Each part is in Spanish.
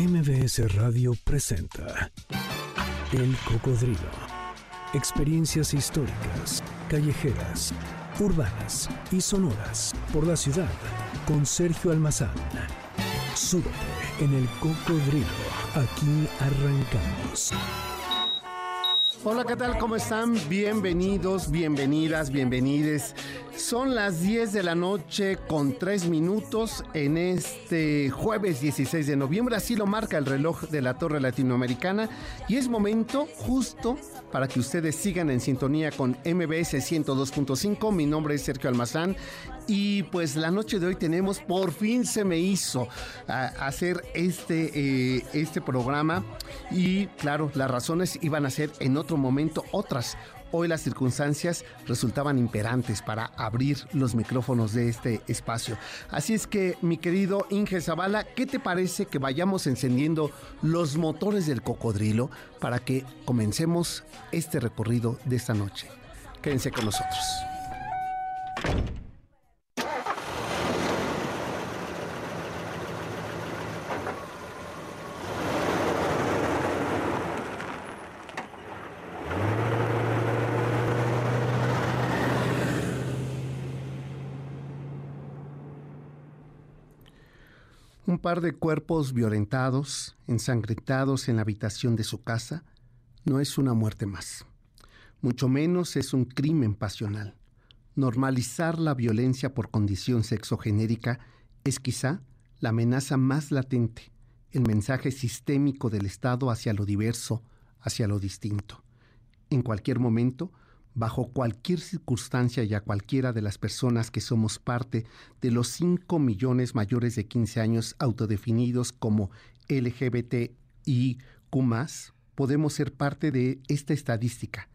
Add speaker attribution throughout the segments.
Speaker 1: MBS Radio presenta El Cocodrilo. Experiencias históricas, callejeras, urbanas y sonoras por la ciudad con Sergio Almazán. Súbete en El Cocodrilo. Aquí arrancamos.
Speaker 2: Hola, ¿qué tal? ¿Cómo están? Bienvenidos, bienvenidas, bienvenides. Son las 10 de la noche con 3 minutos en este jueves 16 de noviembre. Así lo marca el reloj de la Torre Latinoamericana. Y es momento justo para que ustedes sigan en sintonía con MBS 102.5. Mi nombre es Sergio Almazán. Y pues la noche de hoy tenemos, por fin se me hizo hacer este, eh, este programa. Y claro, las razones iban a ser en otro momento otras Hoy las circunstancias resultaban imperantes para abrir los micrófonos de este espacio. Así es que, mi querido Inge Zavala, ¿qué te parece que vayamos encendiendo los motores del cocodrilo para que comencemos este recorrido de esta noche? Quédense con nosotros. Par de cuerpos violentados, ensangrentados en la habitación de su casa, no es una muerte más. Mucho menos es un crimen pasional. Normalizar la violencia por condición sexogenérica es quizá la amenaza más latente, el mensaje sistémico del Estado hacia lo diverso, hacia lo distinto. En cualquier momento, bajo cualquier circunstancia y a cualquiera de las personas que somos parte de los 5 millones mayores de 15 años autodefinidos como LGBTIQ, podemos ser parte de esta estadística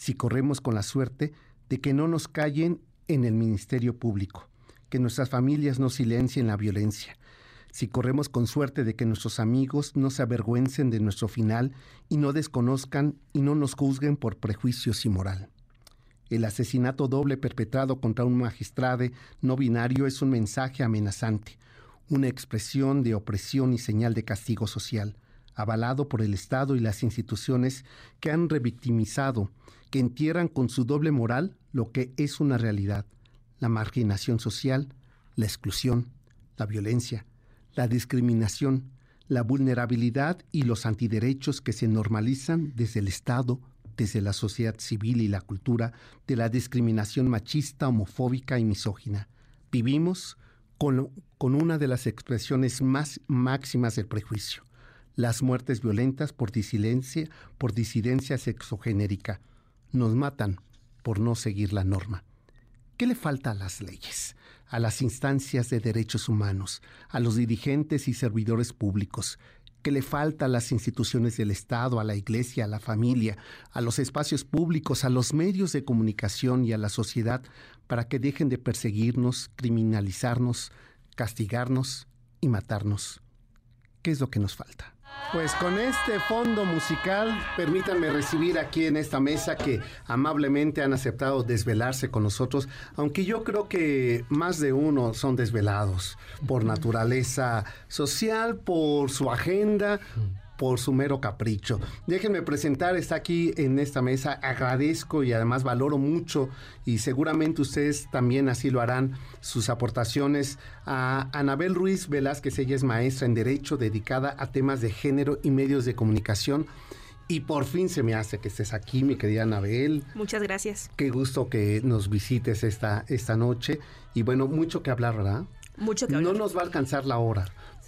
Speaker 2: si corremos con la suerte de que no nos callen en el Ministerio Público, que nuestras familias no silencien la violencia, si corremos con suerte de que nuestros amigos no se avergüencen de nuestro final y no desconozcan y no nos juzguen por prejuicios y moral. El asesinato doble perpetrado contra un magistrado no binario es un mensaje amenazante, una expresión de opresión y señal de castigo social, avalado por el Estado y las instituciones que han revictimizado, que entierran con su doble moral lo que es una realidad, la marginación social, la exclusión, la violencia, la discriminación, la vulnerabilidad y los antiderechos que se normalizan desde el Estado, desde la sociedad civil y la cultura de la discriminación machista, homofóbica y misógina. Vivimos con, con una de las expresiones más máximas del prejuicio, las muertes violentas por disidencia, por disidencia sexogenérica. Nos matan por no seguir la norma. ¿Qué le falta a las leyes, a las instancias de derechos humanos, a los dirigentes y servidores públicos? Que le falta a las instituciones del Estado, a la Iglesia, a la familia, a los espacios públicos, a los medios de comunicación y a la sociedad para que dejen de perseguirnos, criminalizarnos, castigarnos y matarnos. ¿Qué es lo que nos falta? Pues con este fondo musical, permítanme recibir aquí en esta mesa que amablemente han aceptado desvelarse con nosotros, aunque yo creo que más de uno son desvelados por naturaleza social, por su agenda, por su mero capricho. Déjenme presentar, está aquí en esta mesa, agradezco y además valoro mucho y seguramente ustedes también así lo harán, sus aportaciones a Anabel Ruiz Velázquez, ella es maestra en Derecho dedicada a temas de género y medios de comunicación. Y por fin se me hace que estés aquí, mi querida Anabel.
Speaker 3: Muchas gracias.
Speaker 2: Qué gusto que nos visites esta, esta noche. Y bueno, mucho que hablar, ¿verdad?
Speaker 3: Mucho que hablar.
Speaker 2: No nos va a alcanzar la hora.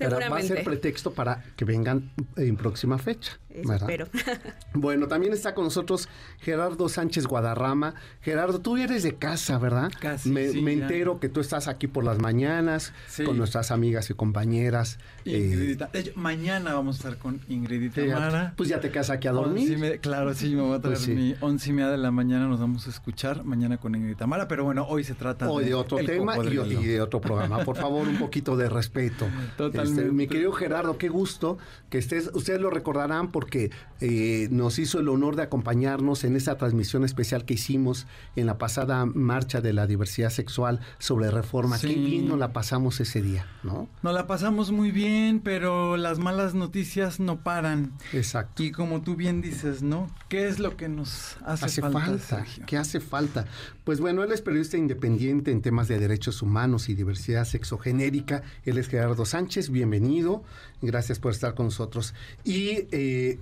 Speaker 2: Pero va a ser pretexto para que vengan en próxima fecha.
Speaker 3: espero.
Speaker 2: bueno, también está con nosotros Gerardo Sánchez Guadarrama. Gerardo, tú eres de casa, ¿verdad?
Speaker 4: Casi.
Speaker 2: Me, entero que tú estás aquí por las mañanas con nuestras amigas y compañeras.
Speaker 4: Eh, mañana vamos a estar con Ingrid y Tamara.
Speaker 2: Pues ya te quedas aquí a dormir.
Speaker 4: claro, sí, me voy a traer pues mi once y media de la mañana. Nos vamos a escuchar mañana con Ingrid y Tamara. Pero bueno, hoy se trata
Speaker 2: hoy de, otro tema y, de otro programa, por favor, un poquito de respeto. Totalmente. Este, mi querido Gerardo, qué gusto que estés. Ustedes lo recordarán porque eh, nos hizo el honor de acompañarnos en esa transmisión especial que hicimos en la pasada marcha de la diversidad sexual sobre reforma. Qué bien nos la pasamos ese día, ¿no?
Speaker 4: Nos la pasamos muy bien, pero las malas noticias no paran.
Speaker 2: Exacto.
Speaker 4: Y como tú bien dices, ¿no? ¿Qué es lo que nos hace, falta?
Speaker 2: ¿Qué hace falta? Pues bueno, él es periodista independiente en temas de derechos humanos y diversidad sexogenérica. Él es Gerardo Sánchez, bienvenido. Gracias por estar con nosotros. Y eh,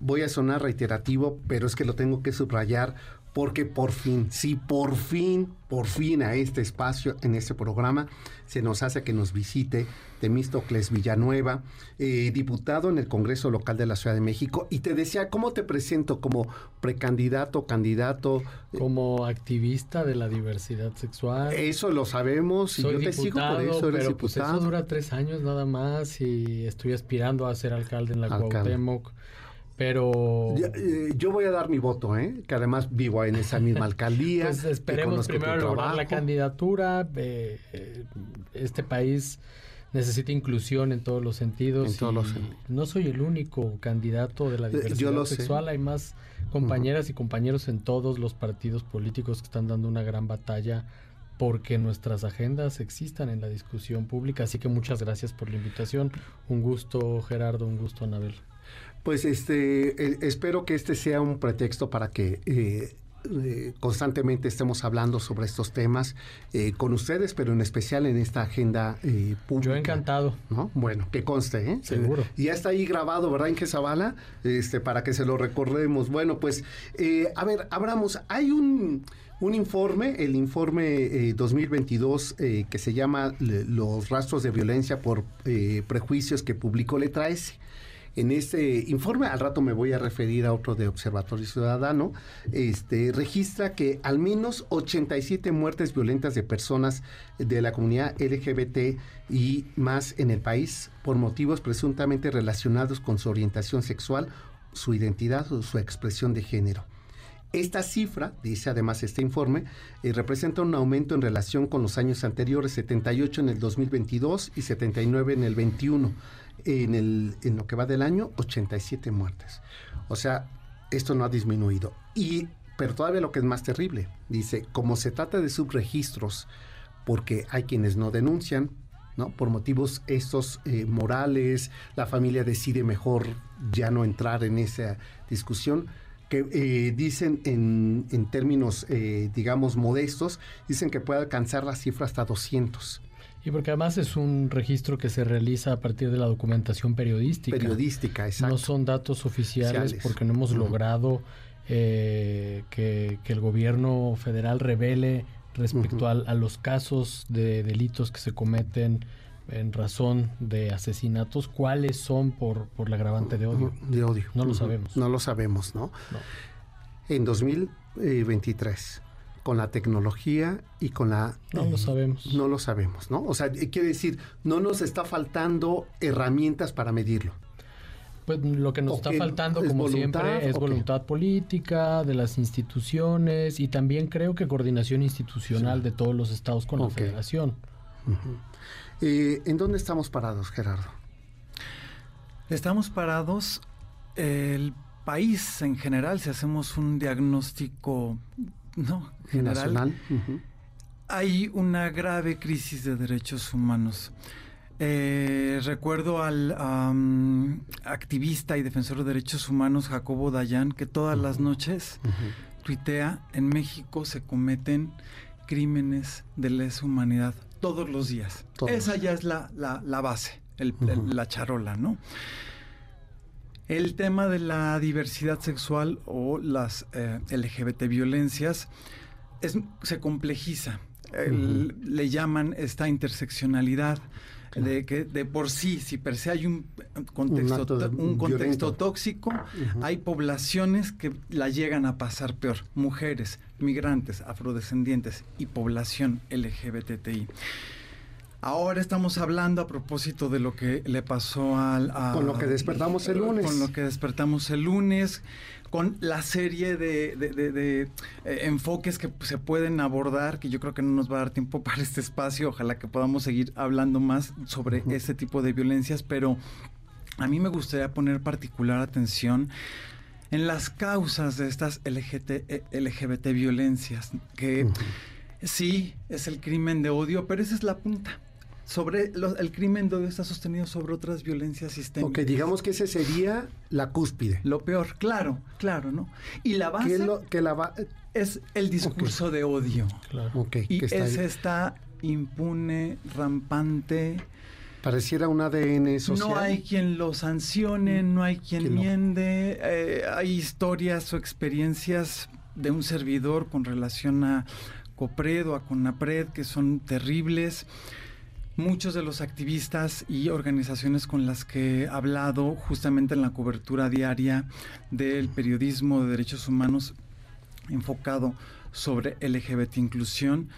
Speaker 2: voy a sonar reiterativo, pero es que lo tengo que subrayar porque por fin, sí, por fin, por fin a este espacio, en este programa, se nos hace que nos visite Temístocles Villanueva, eh, diputado en el Congreso Local de la Ciudad de México. Y te decía, ¿cómo te presento? ¿Como precandidato, candidato?
Speaker 3: Como activista de la diversidad sexual.
Speaker 2: Eso lo sabemos y yo te sigo por eso, eres
Speaker 3: pero Pues eso dura tres años nada más y estoy aspirando a ser alcalde en la Cuauhtémoc. Pero.
Speaker 2: Eh, yo voy a dar mi voto, ¿eh? Que además vivo en esa misma alcaldía.
Speaker 3: pues esperemos primero lograr la candidatura. Eh, este país necesita inclusión en todos los sentidos. No soy el único candidato de la eh, diversidad sexual. Hay más compañeras y compañeros en todos los partidos políticos que están dando una gran batalla porque nuestras agendas existan en la discusión pública. Así que muchas gracias por la invitación. Un gusto, Gerardo. Un gusto, Anabel.
Speaker 2: Pues este, eh, espero que este sea un pretexto para que eh, eh, constantemente estemos hablando sobre estos temas con ustedes, pero en especial en esta agenda pública.
Speaker 3: Yo encantado.
Speaker 2: ¿no? Bueno, que conste, ¿eh?
Speaker 3: Seguro.
Speaker 2: Y ya está ahí grabado, ¿verdad, en Quesabala? Este, para que se lo recordemos. Bueno, pues, a ver, abramos. Hay un un informe, el informe 2022 que se llama Los rastros de violencia por prejuicios que publicó Letra S. En este informe, al rato me voy a referir a otro de Observatorio Ciudadano, este, registra que al menos 87 muertes violentas de personas de la comunidad LGBT y más en el país por motivos presuntamente relacionados con su orientación sexual, su identidad o su expresión de género. Esta cifra, dice además este informe, eh, representa un aumento en relación con los años anteriores, 78 en el 2022 y 79 en el 21 en, el, en lo que va del año, 87 muertes. O sea, esto no ha disminuido. Y, pero todavía lo que es más terrible, dice, como se trata de subregistros, porque hay quienes no denuncian, ¿no? Por motivos estos eh, morales, la familia decide mejor ya no entrar en esa discusión, que eh, dicen en, en términos, eh, digamos, modestos, dicen que puede alcanzar la cifra hasta 200.
Speaker 3: Y porque además es un registro que se realiza a partir de la documentación periodística.
Speaker 2: Periodística, exacto.
Speaker 3: No son datos oficiales, porque no hemos logrado eh, que, el gobierno federal revele respecto a, los casos de delitos que se cometen en razón de asesinatos, cuáles son por, por el agravante de odio.
Speaker 2: De odio.
Speaker 3: No lo sabemos.
Speaker 2: No lo sabemos, ¿no? no. En 2023 con la tecnología y con la...
Speaker 3: No lo sabemos.
Speaker 2: No lo sabemos, ¿no? O sea, quiere decir, no nos está faltando herramientas para medirlo.
Speaker 3: Pues lo que nos está faltando, como siempre, es voluntad política de las instituciones y también creo que coordinación institucional de todos los estados con la federación.
Speaker 2: Eh, ¿En dónde estamos parados, Gerardo?
Speaker 4: Estamos parados el país en general, si hacemos un diagnóstico no, general, hay una grave crisis de derechos humanos. Eh, recuerdo al activista y defensor de derechos humanos Jacobo Dayan que todas las noches tuitea en México se cometen crímenes de lesa humanidad todos los días. Esa ya es la, base, la charola, ¿no? El tema de la diversidad sexual o las eh, LGBT violencias se complejiza. Le llaman esta interseccionalidad. De que de por sí, si per se hay un contexto, un, contexto tóxico, hay poblaciones que la llegan a pasar peor. Mujeres, migrantes, afrodescendientes y población LGBTI. Ahora estamos hablando a propósito de lo que le pasó al...
Speaker 2: con lo que despertamos el lunes.
Speaker 4: Con lo que despertamos el lunes, con la serie de, eh, enfoques que se pueden abordar, que yo creo que no nos va a dar tiempo para este espacio, ojalá que podamos seguir hablando más sobre este tipo de violencias, pero a mí me gustaría poner particular atención en las causas de estas LGBT, violencias, que sí es el crimen de odio, pero esa es la punta sobre el crimen de odio está sostenido sobre otras violencias sistémicas.
Speaker 2: Ok, digamos que ese sería la cúspide.
Speaker 4: Lo peor, claro, claro, ¿no? Y la base
Speaker 2: que la
Speaker 4: es el discurso de odio.
Speaker 2: Claro.
Speaker 4: y ese está impune, rampante.
Speaker 2: Pareciera un ADN social.
Speaker 4: No hay quien lo sancione, no hay quien miende. Eh, hay historias o experiencias de un servidor con relación a COPRED o a CONAPRED que son terribles muchos de los activistas y organizaciones con las que he hablado justamente en la cobertura diaria del periodismo de derechos humanos enfocado sobre LGBT inclusión,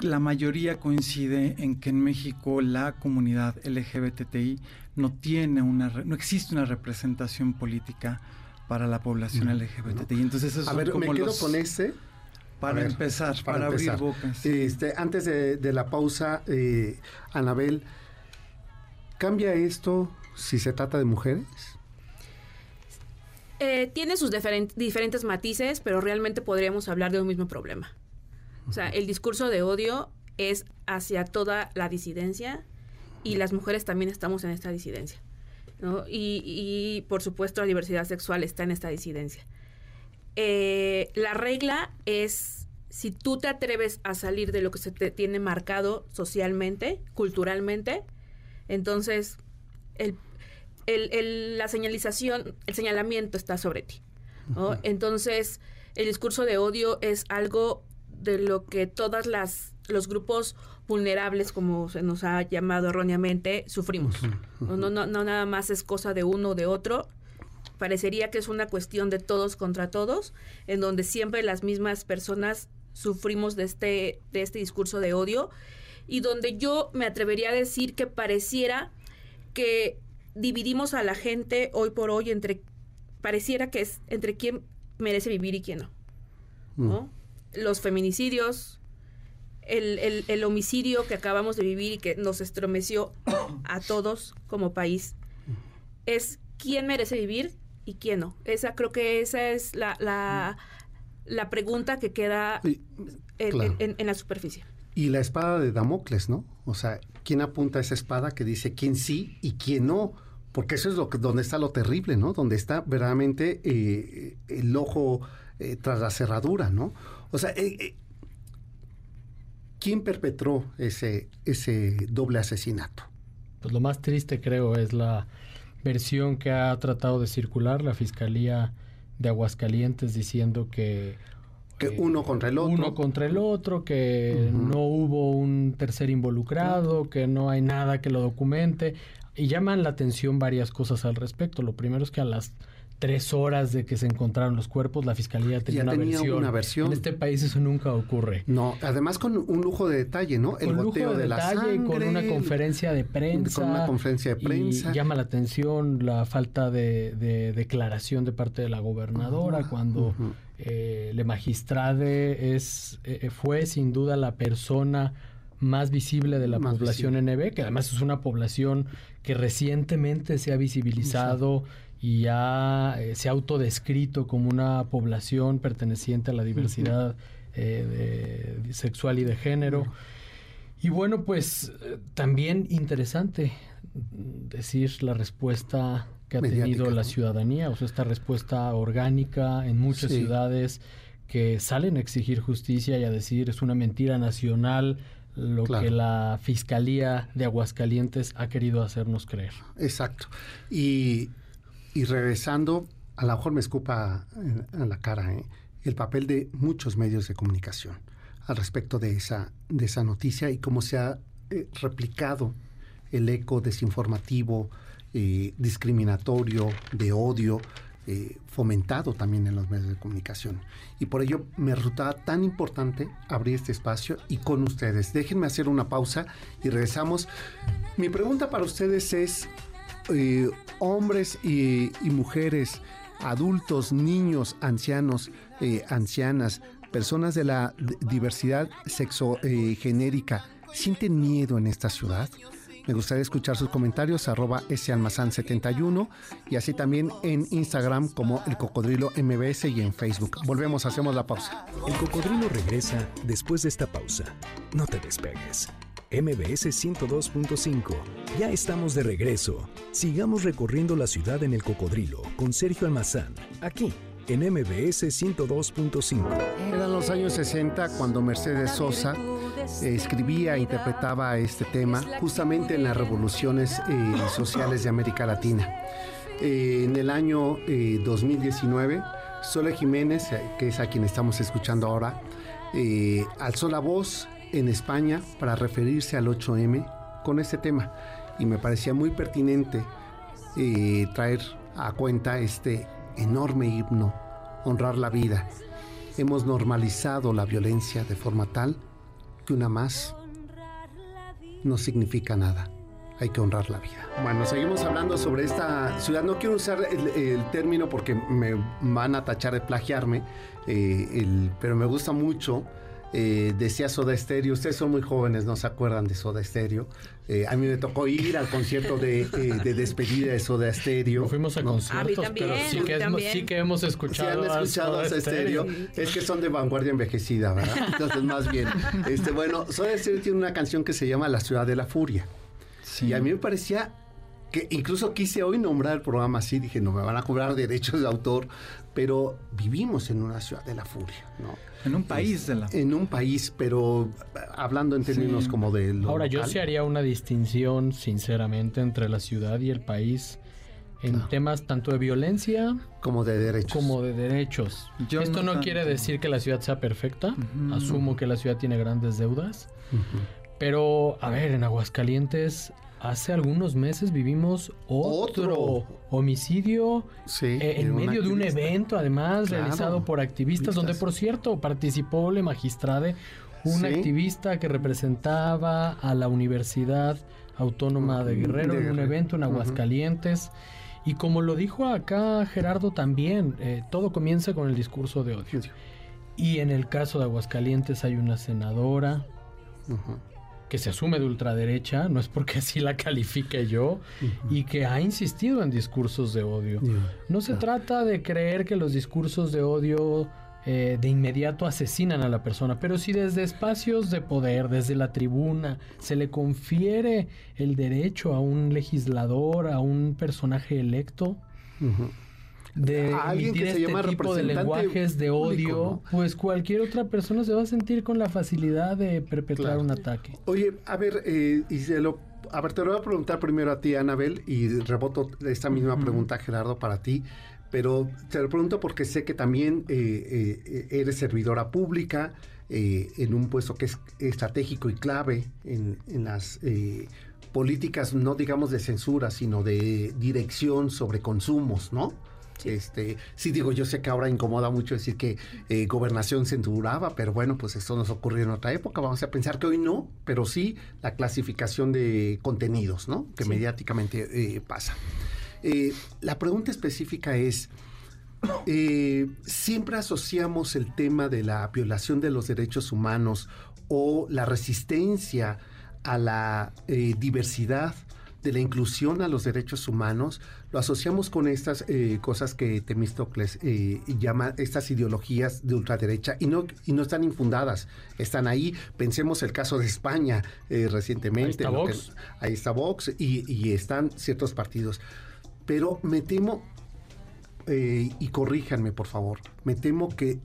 Speaker 4: la mayoría coincide en que en México la comunidad LGBTI no tiene una no existe una representación política para la población LGBTI. Entonces eso
Speaker 2: A ver, me quedo con ese
Speaker 4: para empezar, para, abrir bocas.
Speaker 2: Este, antes de, la pausa, eh, Anabel, ¿cambia esto si se trata de mujeres?
Speaker 5: Eh, tiene sus diferentes matices, pero realmente podríamos hablar de un mismo problema. O sea, el discurso de odio es hacia toda la disidencia y las mujeres también estamos en esta disidencia. Y, y, por supuesto la diversidad sexual está en esta disidencia. Eh, la regla es si tú te atreves a salir de lo que se te tiene marcado socialmente, culturalmente, entonces el, la señalización, el señalamiento está sobre ti. Entonces, el discurso de odio es algo de lo que todas las los grupos vulnerables, como se nos ha llamado erróneamente, sufrimos. no, no, no nada más es cosa de uno o de otro, parecería que es una cuestión de todos contra todos, en donde siempre las mismas personas sufrimos de este, de este discurso de odio y donde yo me atrevería a decir que pareciera que dividimos a la gente hoy por hoy entre, pareciera que es entre quién merece vivir y quién no. ¿no? Mm. Los feminicidios, el, el, el, homicidio que acabamos de vivir y que nos estremeció a todos como país, es quién merece vivir y quién no. Esa creo que esa es la, la, la pregunta que queda en, la superficie.
Speaker 2: Y la espada de Damocles, ¿no? O sea, ¿quién apunta esa espada que dice quién sí y quién no? Porque eso es lo que, donde está lo terrible, ¿no? Donde está verdaderamente eh, el ojo eh, tras la cerradura, ¿no? O sea, eh, ¿quién perpetró ese, ese doble asesinato?
Speaker 3: Pues lo más triste creo es la versión que ha tratado de circular la Fiscalía de Aguascalientes diciendo que
Speaker 2: que eh, uno contra el otro.
Speaker 3: Uno contra el otro, que no hubo un tercer involucrado, que no hay nada que lo documente. Y llaman la atención varias cosas al respecto. Lo primero es que a las tres horas de que se encontraron los cuerpos, la fiscalía tenía, una, versión. En este país eso nunca ocurre.
Speaker 2: No, además con un lujo de detalle, ¿no?
Speaker 3: El goteo de, la sangre, con una conferencia de prensa.
Speaker 2: Con una conferencia de prensa.
Speaker 3: Y llama la atención la falta de, declaración de parte de la gobernadora cuando eh, le magistrade es eh, fue sin duda la persona más visible de la población NB, que además es una población que recientemente se ha visibilizado y ya eh, se ha autodescrito como una población perteneciente a la diversidad eh, sexual y de género. Y bueno, pues eh, también interesante decir la respuesta que ha tenido la ciudadanía, o sea, esta respuesta orgánica en muchas ciudades que salen a exigir justicia y a decir es una mentira nacional lo que la Fiscalía de Aguascalientes ha querido hacernos creer.
Speaker 2: Exacto. Y y regresando, a lo mejor me escupa en, la cara ¿eh? el papel de muchos medios de comunicación al respecto de esa, de esa noticia y cómo se ha eh, replicado el eco desinformativo, eh, discriminatorio, de odio eh, fomentado también en los medios de comunicación. Y por ello me resultaba tan importante abrir este espacio y con ustedes. Déjenme hacer una pausa y regresamos. Mi pregunta para ustedes es, eh, hombres y, mujeres, adultos, niños, ancianos, eh, ancianas, personas de la diversidad sexo genérica, ¿sienten miedo en esta ciudad? Me gustaría escuchar sus comentarios, arroba salmazán71 y así también en Instagram como El Cocodrilo MBS y en Facebook. Volvemos, hacemos la pausa.
Speaker 1: El Cocodrilo regresa después de esta pausa. No te despegues. MBS 102.5. Ya estamos de regreso. Sigamos recorriendo la ciudad en el Cocodrilo con Sergio Almazán, aquí en MBS 102.5.
Speaker 2: Eran los años 60 cuando Mercedes Sosa escribía e interpretaba este tema justamente en las revoluciones eh, sociales de América Latina. Eh, en el año 2019, eh, Sole Jiménez, que es a quien estamos escuchando ahora, alzó la voz en España para referirse al 8M con este tema y me parecía muy pertinente traer a cuenta este enorme himno, honrar la vida. Hemos normalizado la violencia de forma tal que una más no significa nada. Hay que honrar la vida. Bueno, seguimos hablando sobre esta ciudad. No quiero usar el, término porque me van a tachar de plagiarme, eh, pero me gusta mucho eh, decía Soda Stereo. Ustedes son muy jóvenes, no se acuerdan de Soda Stereo. Eh, a mí me tocó ir al concierto de, eh, despedida de Soda Stereo.
Speaker 3: fuimos a conciertos, pero sí que, hemos, sí que, hemos escuchado,
Speaker 2: sí han escuchado a Soda, Stereo. Es que son de vanguardia envejecida, ¿verdad? Entonces, más bien. Este, bueno, Soda Stereo tiene una canción que se llama La Ciudad de la Furia. Y a mí me parecía que incluso quise hoy nombrar el programa así, dije, no me van a cobrar derechos de autor, pero vivimos en una ciudad de la furia, ¿no?
Speaker 4: En un país de la
Speaker 2: En un país, pero hablando en términos como de lo
Speaker 3: Ahora, yo sí haría una distinción, sinceramente, entre la ciudad y el país en temas tanto de violencia
Speaker 2: como de derechos.
Speaker 3: Como de derechos. Esto no, quiere decir que la ciudad sea perfecta. Asumo que la ciudad tiene grandes deudas. Pero, a ver, en Aguascalientes hace algunos meses vivimos otro, homicidio eh, en medio de un evento, además, realizado por activistas, donde, por cierto, participó la magistrade, un activista que representaba a la Universidad Autónoma de Guerrero en un evento en Aguascalientes. Y como lo dijo acá Gerardo también, eh, todo comienza con el discurso de odio. Y en el caso de Aguascalientes hay una senadora, que se asume de ultraderecha, no es porque así la califique yo, y que ha insistido en discursos de odio. No se trata de creer que los discursos de odio eh, de inmediato asesinan a la persona, pero si desde espacios de poder, desde la tribuna, se le confiere el derecho a un legislador, a un personaje electo, de alguien que se este llama tipo de lenguajes de odio, pues cualquier otra persona se va a sentir con la facilidad de perpetrar un ataque.
Speaker 2: Oye, a ver, eh, y se lo, a ver, te lo voy a preguntar primero a ti, Anabel, y reboto esta misma pregunta, Gerardo, para ti. Pero te lo pregunto porque sé que también eh, eh, eres servidora pública en un puesto que es estratégico y clave en, en las políticas, no digamos de censura, sino de dirección sobre consumos, ¿no? Este, sí digo, yo sé que ahora incomoda mucho decir que eh, gobernación censuraba, pero bueno, pues esto nos ocurrió en otra época. Vamos a pensar que hoy no, pero sí la clasificación de contenidos, ¿no? Que mediáticamente eh, pasa. Eh, la pregunta específica es, siempre asociamos el tema de la violación de los derechos humanos o la resistencia a la diversidad de la inclusión a los derechos humanos, lo asociamos con estas eh, cosas que Temístocles eh, llama estas ideologías de ultraderecha y no, y no están infundadas, están ahí. Pensemos el caso de España eh, recientemente. Ahí está Vox. ahí está Vox y, y, están ciertos partidos. Pero me temo, y corríjanme por favor, me temo que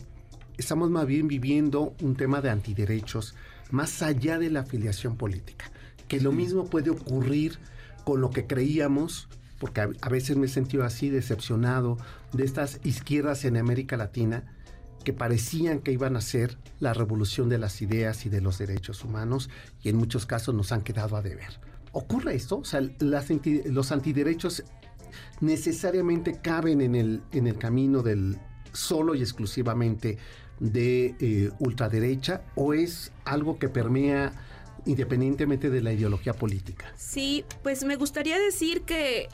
Speaker 2: estamos más bien viviendo un tema de antiderechos más allá de la afiliación política, que lo mismo puede ocurrir con lo que creíamos, porque a, veces me he sentido así decepcionado de estas izquierdas en América Latina que parecían que iban a ser la revolución de las ideas y de los derechos humanos y en muchos casos nos han quedado a deber. ¿Ocurre esto? O sea, los antiderechos necesariamente caben en el, en el camino del solo y exclusivamente de eh, ultraderecha o es algo que permea independientemente de la ideología política?
Speaker 5: Sí, pues me gustaría decir que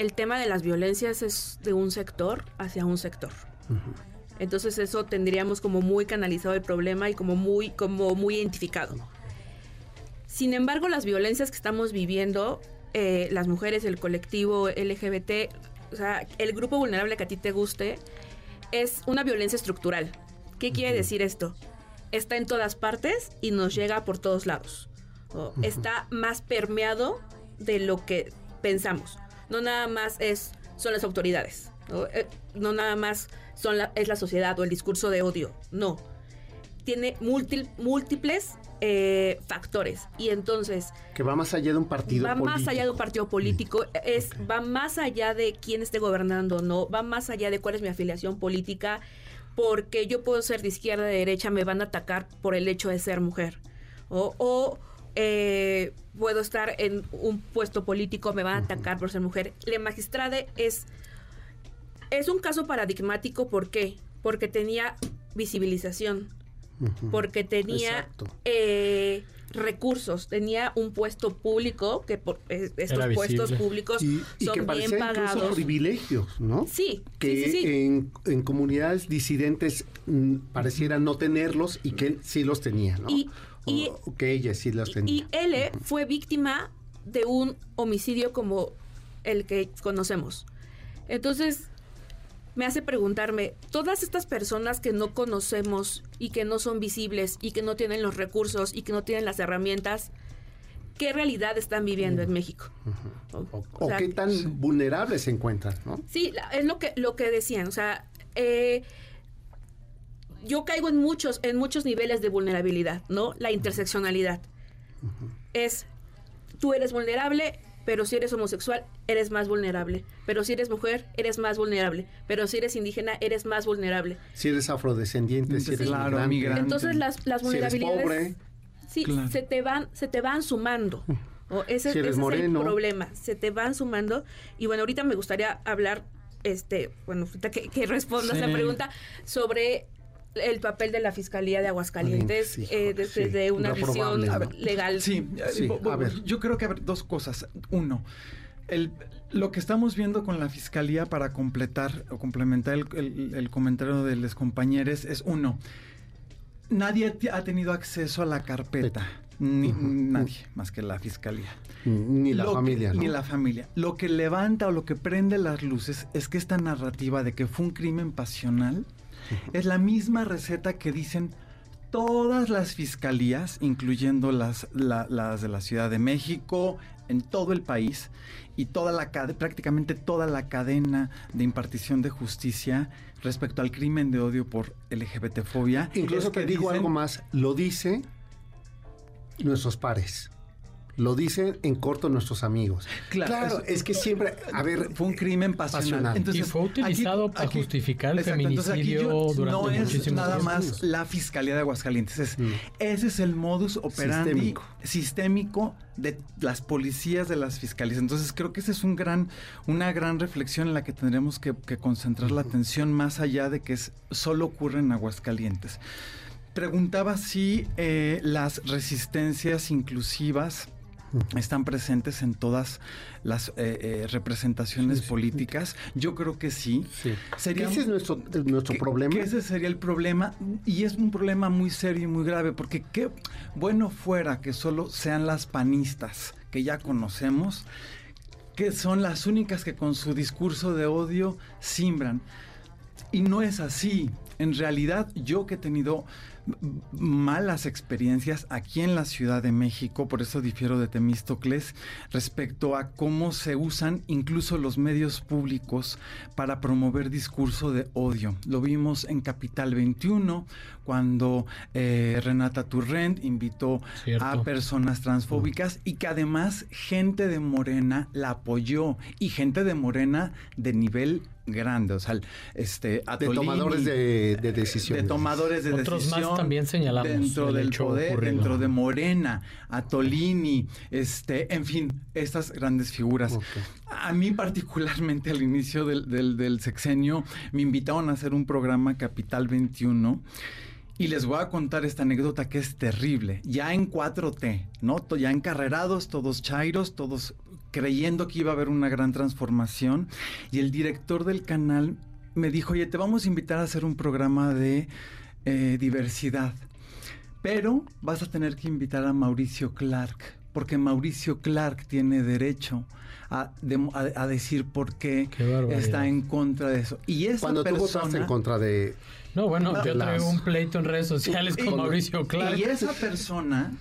Speaker 5: el tema de las violencias es de un sector hacia un sector. Entonces eso tendríamos como muy canalizado el problema y como muy, como muy identificado. Sin embargo, las violencias que estamos viviendo, eh, las mujeres, el colectivo LGBT, o sea, el grupo vulnerable que a ti te guste, es una violencia estructural. ¿Qué quiere decir esto? Está en todas partes y nos llega por todos lados. Está más permeado de lo que pensamos. No nada más es, son las autoridades. No, eh, nada más son es la sociedad o el discurso de odio. No. Tiene múltiples eh, factores. Y entonces...
Speaker 2: Que va más allá de un partido
Speaker 5: va político. Va más allá de un partido político. Es, Va más allá de quién esté gobernando, ¿no? Va más allá de cuál es mi afiliación política. Porque yo puedo ser de izquierda, de derecha, me van a atacar por el hecho de ser mujer. O, eh, puedo estar en un puesto político, me van a atacar por ser mujer. La magistrada es, es un caso paradigmático. ¿Por qué? Porque tenía visibilización porque tenía eh, recursos, tenía un puesto público, que por, eh, estos puestos públicos son bien pagados.
Speaker 2: privilegios, ¿no?
Speaker 5: Sí.
Speaker 2: Que En, comunidades disidentes mm, pareciera no tenerlos y que él sí los tenía, ¿no? Y, que ella sí los tenía.
Speaker 5: Y él fue víctima de un homicidio como el que conocemos. Entonces, me hace preguntarme, todas estas personas que no conocemos y que no son visibles y que no tienen los recursos y que no tienen las herramientas, ¿qué realidad están viviendo en México?
Speaker 2: o, qué tan vulnerables se encuentran, ¿no?
Speaker 5: Sí, es lo que, lo que decían, o sea, eh, yo caigo en muchos, en muchos niveles de vulnerabilidad, ¿no? La interseccionalidad. Es, tú eres vulnerable, pero si eres homosexual, eres más vulnerable. Pero si eres mujer, eres más vulnerable. Pero si eres indígena, eres más vulnerable.
Speaker 2: Si eres afrodescendiente, si eres migrante.
Speaker 5: Entonces las, las vulnerabilidades... Sí, se te van, se te van sumando. O ese, es el problema. Se te van sumando. Y bueno, ahorita me gustaría hablar, este, bueno, ahorita que, que respondas la pregunta, sobre el papel de la Fiscalía de Aguascalientes eh, desde, una visión legal.
Speaker 4: Sí, eh, a ver. yo creo que hay dos cosas. Uno, el, lo que estamos viendo con la Fiscalía para completar o complementar el, comentario de los compañeros es uno, nadie ha tenido acceso a la carpeta. Ni, Nadie, más que la fiscalía.
Speaker 2: Ni la familia.
Speaker 4: Ni la familia. Lo que levanta o lo que prende las luces es que esta narrativa de que fue un crimen pasional es la misma receta que dicen todas las fiscalías, incluyendo las, las de la Ciudad de México, en todo el país, y toda la prácticamente toda la cadena de impartición de justicia respecto al crimen de odio por LGBTfobia.
Speaker 2: Incluso te digo algo más, lo dice nuestros pares. Lo dicen en corto nuestros amigos. Claro, es, que siempre, a ver,
Speaker 4: fue un crimen pasional.
Speaker 3: y fue utilizado para justificar el feminicidio durante
Speaker 4: no es nada más la Fiscalía de Aguascalientes. Mm. Ese es el modus operandi sistémico. de las policías de las fiscalías. Entonces creo que esa es un gran, una gran reflexión en la que tendremos que, concentrar la atención más allá de que es, solo ocurre en Aguascalientes. Preguntaba si eh, las resistencias inclusivas están presentes en todas las eh, eh, representaciones políticas. Yo creo que sí.
Speaker 2: Sería, ese es nuestro, nuestro problema.
Speaker 4: ese sería el problema y es un problema muy serio y muy grave porque qué bueno fuera que solo sean las panistas que ya conocemos que son las únicas que con su discurso de odio simbran. Y no es así. En realidad, yo que he tenido malas experiencias aquí en la Ciudad de México, por eso difiero de Temístocles, respecto a cómo se usan incluso los medios públicos para promover discurso de odio. Lo vimos en Capital 21, cuando eh, Renata Turrent invitó a personas transfóbicas y que además gente de Morena la apoyó y gente de Morena de nivel grande, o sea, este,
Speaker 2: de tomadores de, decisiones.
Speaker 4: De tomadores de
Speaker 3: Otros más también señalamos
Speaker 4: dentro del poder, dentro de Morena, a Tolini, este, en fin, estas grandes figuras. a mí particularmente al inicio del, del, sexenio me invitaron a hacer un programa Capital 21 y les voy a contar esta anécdota que es terrible. Ya en 4T, ¿no? Ya encarrerados, todos chairos, todos creyendo que iba a haber una gran transformación. Y el director del canal me dijo, oye, te vamos a invitar a hacer un programa de eh, diversidad. Pero vas a tener que invitar a Mauricio Clark, porque Mauricio Clark tiene derecho a, decir por qué, está en contra de eso.
Speaker 2: Y esa Cuando tú votaste en contra de
Speaker 3: no, bueno, yo traigo un pleito en redes sociales con Mauricio Clark.
Speaker 4: Y esa persona,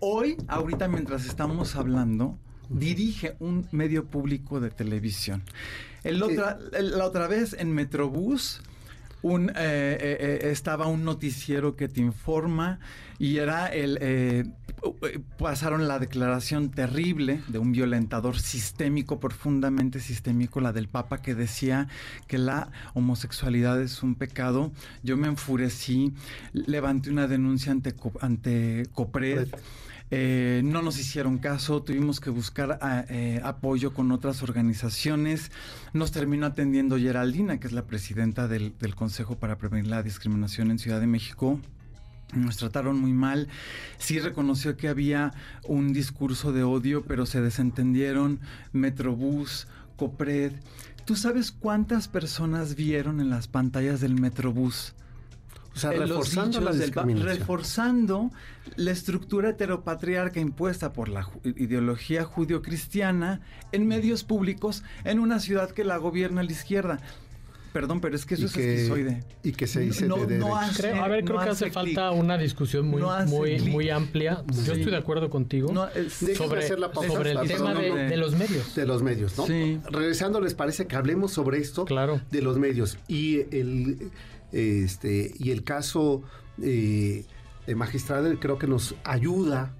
Speaker 4: hoy, ahorita mientras estamos hablando, dirige un medio público de televisión. El otra, la otra vez en Metrobús un, eh, eh, eh, estaba un noticiero que te informa y era el pasaron la declaración terrible de un violentador sistémico profundamente sistémico la del papa que decía que la homosexualidad es un pecado yo me enfurecí levanté una denuncia ante ante Copred eh, no nos hicieron caso, tuvimos que buscar eh, apoyo con otras organizaciones. Nos terminó atendiendo Geraldina, que es la presidenta del, Consejo para Prevenir la Discriminación en Ciudad de México. Nos trataron muy mal. Sí reconoció que había un discurso de odio, pero se desentendieron. Metrobús, Copred. ¿Tú sabes cuántas personas vieron en las pantallas del Metrobús?
Speaker 2: O sea, reforzando la
Speaker 4: reforzando la estructura heteropatriarca impuesta por la ideología judio-cristiana en medios públicos en una ciudad que la gobierna la izquierda. Perdón, pero es que eso es esquizoide.
Speaker 2: Y que se dice
Speaker 3: de
Speaker 2: derecho.
Speaker 3: a ver, creo que hace falta una discusión muy, muy, muy amplia. Yo estoy de acuerdo contigo sobre, sobre el tema de, los medios.
Speaker 2: De los medios, ¿no? Regresando, ¿les parece que hablemos sobre esto?
Speaker 3: Claro.
Speaker 2: De los medios. Y el este, y el caso eh, de magistrado creo que nos ayuda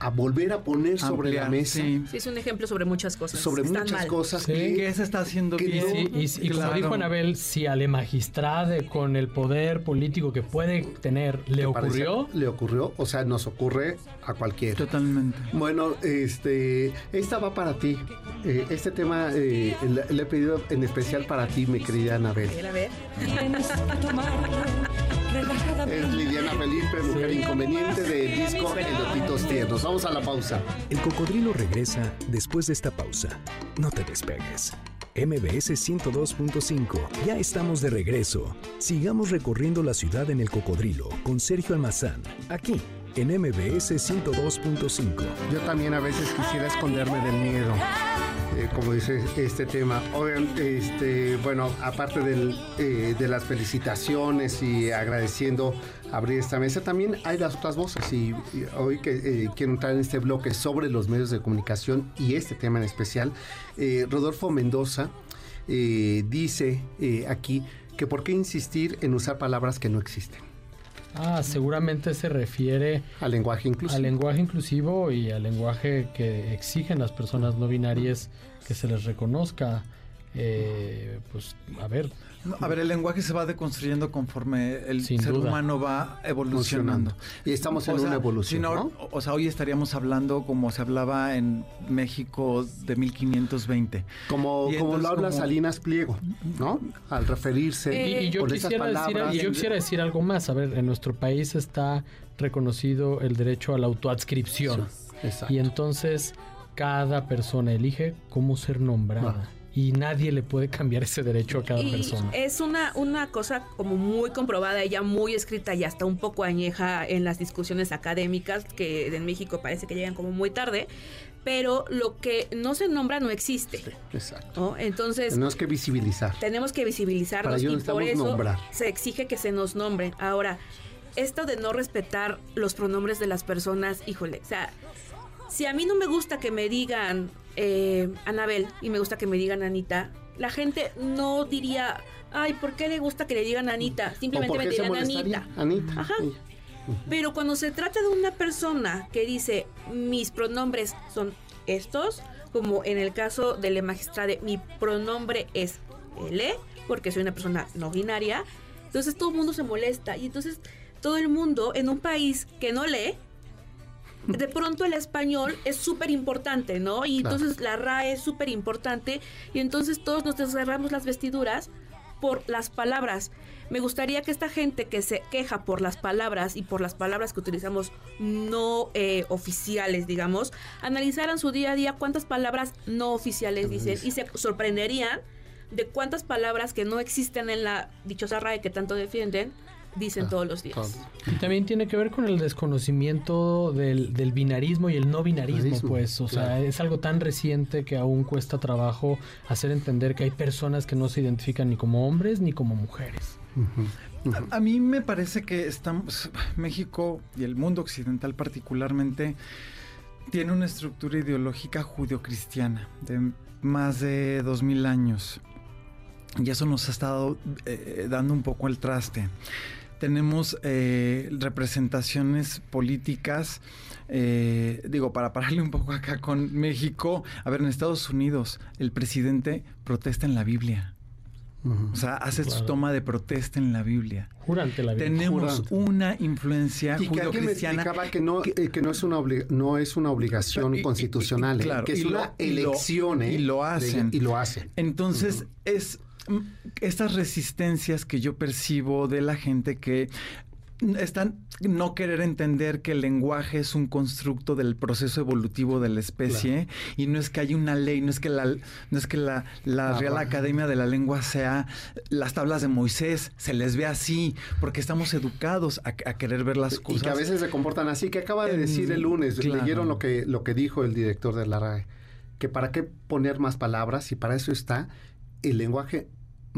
Speaker 2: a volver a poner sobre la mesa.
Speaker 5: Sí. es un ejemplo sobre muchas cosas.
Speaker 2: Sobre muchas cosas
Speaker 4: que, se está haciendo bien.
Speaker 3: y, como dijo Anabel, si al magistrado con el poder político que puede tener le ocurrió.
Speaker 2: Le ocurrió, o sea, nos ocurre a cualquiera.
Speaker 4: Totalmente.
Speaker 2: Bueno, este, esta va para ti. Eh, este tema eh, le, he pedido en especial para ti, mi querida Anabel. A ver. Es Lidiana Felipe, mujer inconveniente del disco Elotitos Tiernos. Vamos a la pausa.
Speaker 1: El cocodrilo regresa después de esta pausa. No te despegues. MBS 102.5. Ya estamos de regreso. Sigamos recorriendo la ciudad en el cocodrilo con Sergio Almazán. Aquí, en MBS 102.5.
Speaker 2: Yo también a veces quisiera esconderme del miedo. Eh, como dice este tema. este, bueno, aparte eh, de las felicitaciones y agradeciendo abrir esta mesa, también hay las otras voces. Y, hoy que eh, quiero entrar en este bloque sobre los medios de comunicación y este tema en especial, Rodolfo Mendoza dice aquí que por qué insistir en usar palabras que no existen.
Speaker 3: Ah, seguramente se refiere
Speaker 2: al lenguaje inclusivo.
Speaker 3: Al lenguaje inclusivo y al lenguaje que exigen las personas no binarias que se les reconozca. Eh, pues a ver.
Speaker 4: A ver, el lenguaje se va deconstruyendo conforme el ser humano va evolucionando.
Speaker 2: Y estamos en una evolución. ¿no?
Speaker 4: O sea, hoy estaríamos hablando como se hablaba en México de 1520.
Speaker 2: Como, como lo habla Salinas Pliego, ¿no? Al referirse
Speaker 3: y, yo, quisiera decir, yo quisiera decir algo más. A ver, en nuestro país está reconocido el derecho a la autoadscripción. y entonces cada persona elige cómo ser nombrada. Y nadie le puede cambiar ese derecho a cada persona.
Speaker 5: Es una, una cosa como muy comprobada, ya muy escrita y hasta un poco añeja en las discusiones académicas, que en México parece que llegan como muy tarde, pero lo que no se nombra no existe. exacto. Entonces.
Speaker 2: Tenemos que visibilizar.
Speaker 5: Tenemos que visibilizarnos y por eso se exige que se nos nombre. Ahora, esto de no respetar los pronombres de las personas, híjole, o sea, si a mí no me gusta que me digan eh, Anabel y me gusta que me digan Anita, la gente no diría, ay, ¿por qué le gusta que le digan Anita? Simplemente me digan Anita.
Speaker 2: Anita.
Speaker 5: Ajá. Pero cuando se trata de una persona que dice, mis pronombres son estos, como en el caso de la magistrada, mi pronombre es L, porque soy una persona no binaria, entonces todo el mundo se molesta y entonces todo el mundo en un país que no lee, de pronto el español es súper importante, ¿no? Y entonces la RAE es súper importante y entonces todos nos desgarramos las vestiduras por las palabras. Me gustaría que esta gente que se queja por las palabras y por las palabras que utilizamos no eh, oficiales, digamos, analizaran su día a día cuántas palabras no oficiales dicen y se sorprenderían de cuántas palabras que no existen en la dichosa RAE que tanto defienden dicen ah, todos los días.
Speaker 3: Y también tiene que ver con el desconocimiento del, binarismo y el no binarismo, pues. O sea, es algo tan reciente que aún cuesta trabajo hacer entender que hay personas que no se identifican ni como hombres ni como mujeres.
Speaker 4: A, mí me parece que estamos, México y el mundo occidental particularmente, tiene una estructura ideológica judio-cristiana de más de dos mil años. Y eso nos ha estado eh, dando un poco el traste tenemos eh, representaciones políticas, eh, digo, para pararle un poco acá con México, a ver, en Estados Unidos el presidente protesta en la Biblia. O sea, hace su toma de protesta en la Biblia.
Speaker 3: Jurante la
Speaker 4: Biblia. Tenemos una influencia
Speaker 2: y que que no, eh, que no es una no es una obligación constitucional, que es una elección,
Speaker 4: y lo hacen
Speaker 2: y lo hacen.
Speaker 4: Entonces es estas resistencias que yo percibo de la gente que están no querer entender que el lenguaje es un constructo del proceso evolutivo de la especie y no es que haya una ley, no es que la, no es que la, Real Academia de la Lengua sea las tablas de Moisés, se les ve así, porque estamos educados a, querer ver las cosas.
Speaker 2: Y que a veces se comportan así, que acaba de decir el lunes, leyeron lo que, lo que dijo el director de la RAE, que para qué poner más palabras y para eso está el lenguaje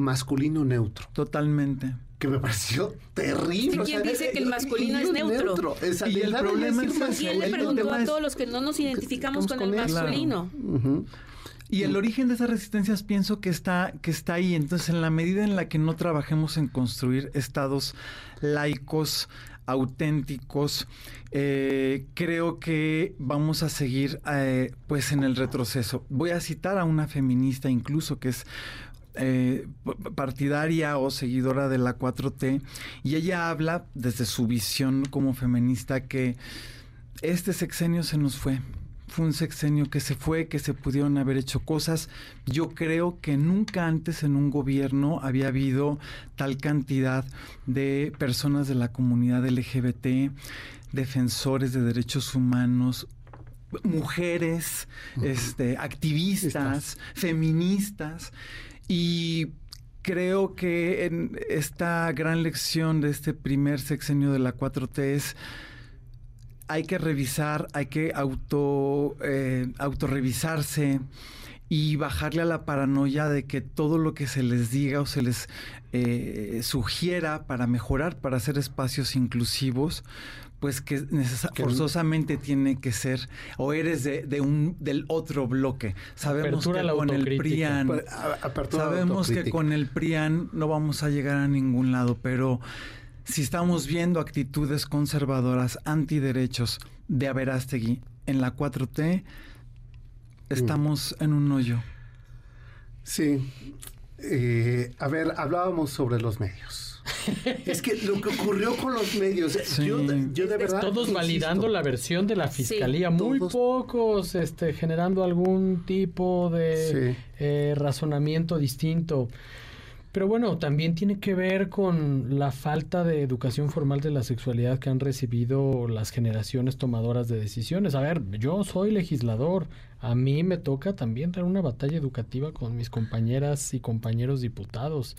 Speaker 2: masculino neutro.
Speaker 4: Totalmente.
Speaker 2: Que me pareció terrible.
Speaker 5: ¿Quién dice que el masculino es neutro?
Speaker 4: y el problema
Speaker 5: es ¿Quién le preguntó a todos los que no nos identificamos con, el masculino?
Speaker 4: Y el origen de esas resistencias pienso que está, que está ahí. Entonces, en la medida en la que no trabajemos en construir estados laicos, auténticos, eh, creo que vamos a seguir eh, pues en el retroceso. Voy a citar a una feminista incluso que es eh, partidaria o seguidora de la 4T y ella habla desde su visión como feminista que este sexenio se nos fue. Fue un sexenio que se fue, que se pudieron haber hecho cosas. Yo creo que nunca antes en un gobierno había habido tal cantidad de personas de la comunidad LGBT, defensores de derechos humanos, mujeres, este, activistas, feministas. Y creo que en esta gran lección de este primer sexenio de la 4T es hay que revisar, hay que auto eh, autorrevisarse y bajarle a la paranoia de que todo lo que se les diga o se les eh, sugiera para mejorar, para hacer espacios inclusivos, pues que, forzosamente tiene que ser o eres de, un del otro bloque. Sabemos que con el PRIAN pues, sabemos que con el PRIAN no vamos a llegar a ningún lado, pero si estamos viendo actitudes conservadoras antiderechos de Averástegui en la 4T, estamos en un hoyo.
Speaker 2: Sí. Eh, a ver, hablábamos sobre los medios es que lo que ocurrió con los medios, yo, de verdad.
Speaker 3: Todos validando la versión de la fiscalía, muy pocos este, generando algún tipo de eh, razonamiento distinto. Pero bueno, también tiene que ver con la falta de educación formal de la sexualidad que han recibido las generaciones tomadoras de decisiones. A ver, yo soy legislador, a mí me toca también dar una batalla educativa con mis compañeras y compañeros diputados.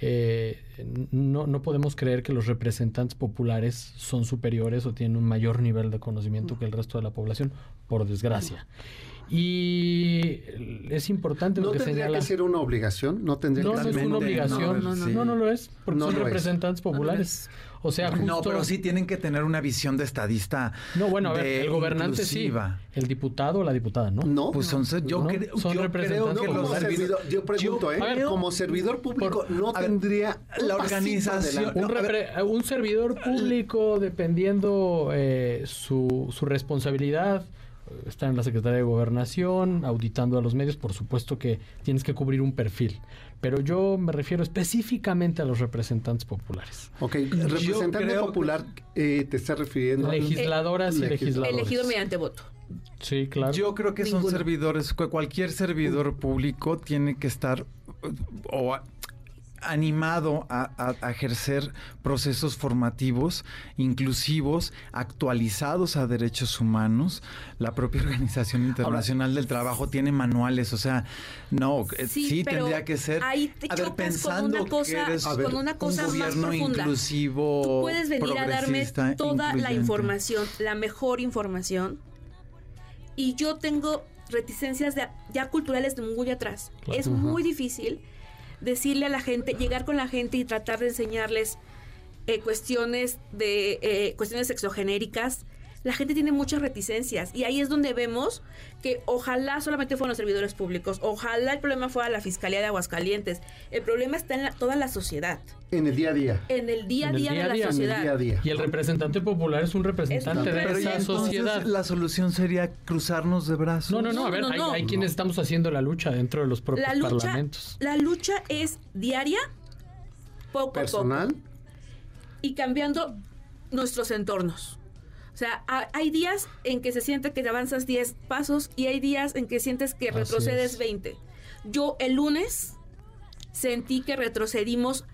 Speaker 3: Eh, no, no podemos creer que los representantes populares son superiores o tienen un mayor nivel de conocimiento que el resto de la población, por desgracia. Y es importante
Speaker 2: lo
Speaker 3: que
Speaker 2: tendría que ser una obligación, no tendría
Speaker 3: no,
Speaker 2: que
Speaker 3: no es una obligación, no, no, lo es, porque son representantes populares. O sea,
Speaker 4: No, pero sí tienen que tener una visión de estadista.
Speaker 3: No, bueno, a ver, el gobernante sí. El diputado o la diputada, ¿no?
Speaker 2: No.
Speaker 4: Pues son, yo,
Speaker 3: son representantes
Speaker 2: creo que los servidor, yo pregunto, ¿eh? como servidor público no tendría
Speaker 4: la organización.
Speaker 3: Un, servidor público, dependiendo eh, su, su responsabilidad, estar en la Secretaría de Gobernación, auditando a los medios, por supuesto que tienes que cubrir un perfil. Pero yo me refiero específicamente a los representantes populares.
Speaker 2: Ok, representante popular, eh, te está refiriendo
Speaker 3: legisladoras y legisladores.
Speaker 5: Elegido mediante voto.
Speaker 3: Sí, claro.
Speaker 4: Yo creo que son servidores, cualquier servidor público tiene que estar o animado a, ejercer procesos formativos, inclusivos, actualizados a derechos humanos. La propia Organización Internacional del Trabajo tiene manuales, o sea, no, eh, sí, tendría que ser.
Speaker 5: Ahí te a ver, pensando con una cosa, con una cosa un gobierno más
Speaker 4: inclusivo.
Speaker 5: Tú puedes venir a darme toda la información, la mejor información, y yo tengo reticencias ya culturales de muy atrás. Es muy difícil decirle a la gente, llegar con la gente y tratar de enseñarles eh, cuestiones de eh, cuestiones exogenéricas, la gente tiene muchas reticencias y ahí es donde vemos que ojalá solamente fueran los servidores públicos, ojalá el problema fuera la Fiscalía de Aguascalientes, el problema está en toda la sociedad.
Speaker 2: En el día a día.
Speaker 5: En el día a día, de la sociedad.
Speaker 3: Y el representante popular es un representante de esa sociedad.
Speaker 4: La solución sería cruzarnos de brazos.
Speaker 3: No, no, no, a ver, hay, quienes estamos haciendo la lucha dentro de los propios la lucha, parlamentos.
Speaker 5: La lucha es diaria, poco
Speaker 2: Personal.
Speaker 5: a poco. Y cambiando nuestros entornos. O sea, hay días en que se siente que te avanzas 10 pasos y hay días en que sientes que retrocedes 20. Yo el lunes sentí que retrocedimos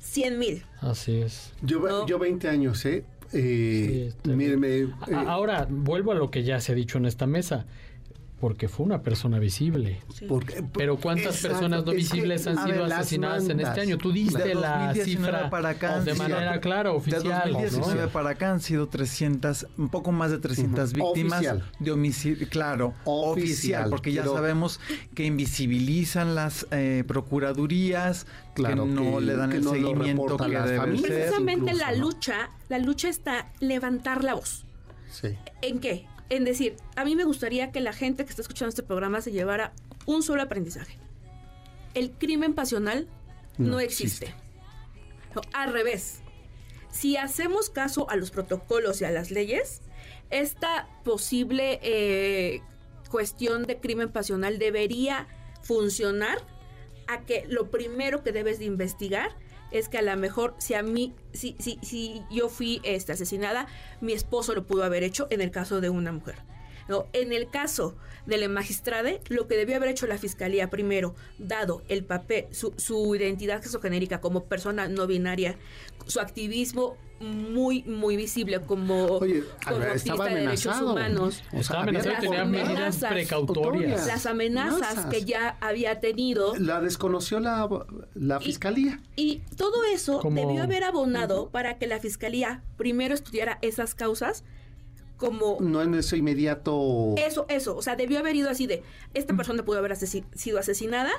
Speaker 5: 100 mil.
Speaker 3: Así es.
Speaker 2: Yo, yo 20 años, ¿eh? eh
Speaker 3: eh, Ahora, vuelvo a lo que ya se ha dicho en esta mesa. Porque fue una persona visible. Pero ¿cuántas personas no visibles han sido asesinadas en este año? Tú diste la cifra para acá, de manera clara, oficial.
Speaker 4: De 2019 para acá han sido 300, un poco más de 300 víctimas de homicidio. Claro, oficial, porque ya sabemos que invisibilizan las eh, procuradurías, claro, que no le dan el seguimiento que debe
Speaker 5: ser. Precisamente la lucha, la lucha está levantar la voz.
Speaker 2: Sí.
Speaker 5: ¿En qué? En decir, a mí me gustaría que la gente que está escuchando este programa se llevara un solo aprendizaje. El crimen pasional no, existe. al revés, si hacemos caso a los protocolos y a las leyes, esta posible eh, cuestión de crimen pasional debería funcionar a que lo primero que debes de investigar es que a lo mejor si a mí, si, si, si yo fui este, asesinada, mi esposo lo pudo haber hecho en el caso de una mujer. ¿No? En el caso de la magistrada, lo que debió haber hecho la fiscalía primero, dado el papel, su, su identidad genérica como persona no binaria, su activismo muy, muy visible como
Speaker 2: Oye, estaba de derechos humanos.
Speaker 3: estaba amenazado tenía medidas precautorias.
Speaker 5: Las amenazas que ya había tenido.
Speaker 2: La desconoció la, la fiscalía.
Speaker 5: Y, todo eso debió haber abonado para que la fiscalía primero estudiara esas causas como...
Speaker 2: No en eso inmediato...
Speaker 5: Eso, eso. O sea, debió haber ido así de, esta persona pudo haber sido asesinada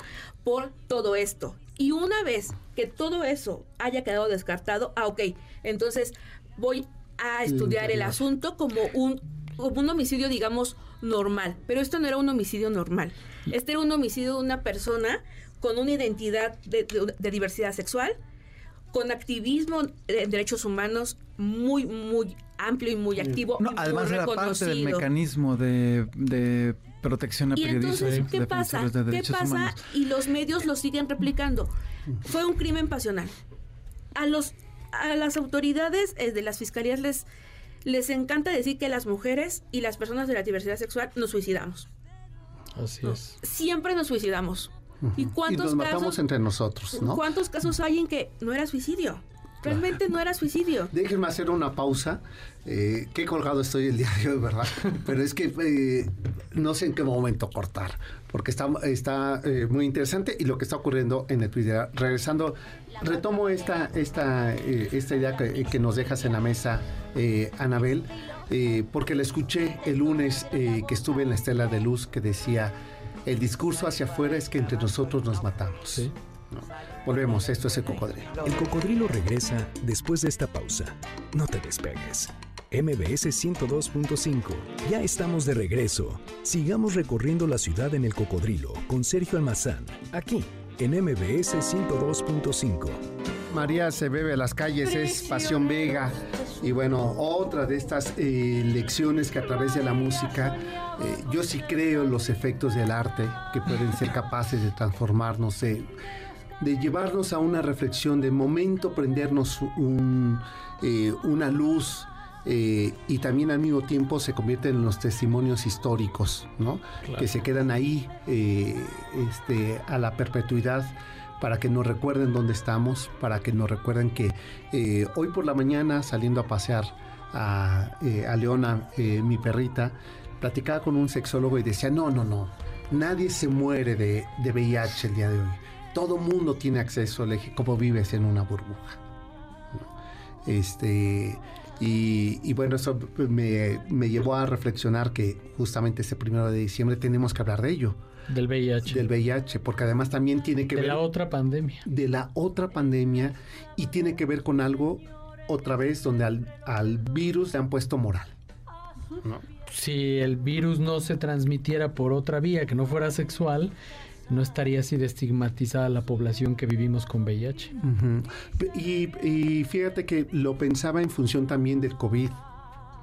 Speaker 5: por todo esto. Y una vez que todo eso haya quedado descartado, ah, ok, entonces voy a estudiar el asunto como un, un homicidio, digamos, normal. Pero esto no era un homicidio normal. Este era un homicidio de una persona con una identidad de, de diversidad sexual, con activismo en derechos humanos muy, muy amplio y muy activo. No,
Speaker 4: además era parte del mecanismo de, protección a
Speaker 5: ¿Y
Speaker 4: periodistas.
Speaker 5: Entonces, ¿qué pasa? ¿Qué pasa? Y los medios lo siguen replicando. Fue un crimen pasional. A los a las autoridades eh, de las fiscalías les les encanta decir que las mujeres y las personas de la diversidad sexual nos suicidamos.
Speaker 3: Así es.
Speaker 5: Siempre nos suicidamos. ¿Y cuántos
Speaker 2: nos matamos casos, entre nosotros, ¿no?
Speaker 5: ¿Cuántos casos hay en que no era suicidio? Realmente no era suicidio.
Speaker 2: Déjenme hacer una pausa. Eh, qué colgado estoy el día de hoy, ¿verdad? Pero es que eh, no sé en qué momento cortar, porque está, está eh, muy interesante y lo que está ocurriendo en el Twitter. Regresando, retomo esta, esta, esta idea que, que, nos dejas en la mesa, Anabel, porque la escuché el lunes que estuve en la Estela de Luz que decía el discurso hacia afuera es que entre nosotros nos matamos. Volvemos, esto es el cocodrilo.
Speaker 1: El cocodrilo regresa después de esta pausa. No te despegues. MBS 102.5. Ya estamos de regreso. Sigamos recorriendo la ciudad en el cocodrilo con Sergio Almazán, aquí en MBS 102.5.
Speaker 2: María se bebe a las calles, es Pasión Vega. Y bueno, otra de estas eh, lecciones que a través de la música eh, yo sí creo en los efectos del arte que pueden ser capaces de transformarnos, de, llevarnos a una reflexión, de momento prendernos eh, una luz eh, y también al mismo tiempo se convierten en los testimonios históricos, ¿no? Que se quedan ahí este, a la perpetuidad para que nos recuerden dónde estamos, para que nos recuerden que hoy por la mañana saliendo a pasear a, a Leona, mi perrita, platicaba con un sexólogo y decía, no, no, no, nadie se muere de, de VIH el día de hoy. Todo mundo tiene acceso, le dije, ¿cómo vives en una burbuja? Este, y, bueno, eso me, me, llevó a reflexionar que justamente este primero de diciembre tenemos que hablar de ello.
Speaker 3: Del VIH.
Speaker 2: Del VIH, porque además también tiene que
Speaker 3: ver...
Speaker 2: De
Speaker 3: la otra pandemia.
Speaker 2: De la otra pandemia y tiene que ver con algo, otra vez, donde al, al virus le han puesto moral.
Speaker 3: ¿no? si el virus no se transmitiera por otra vía que no fuera sexual, no estaría así de estigmatizada la población que vivimos con VIH.
Speaker 2: y, fíjate que lo pensaba en función también del COVID.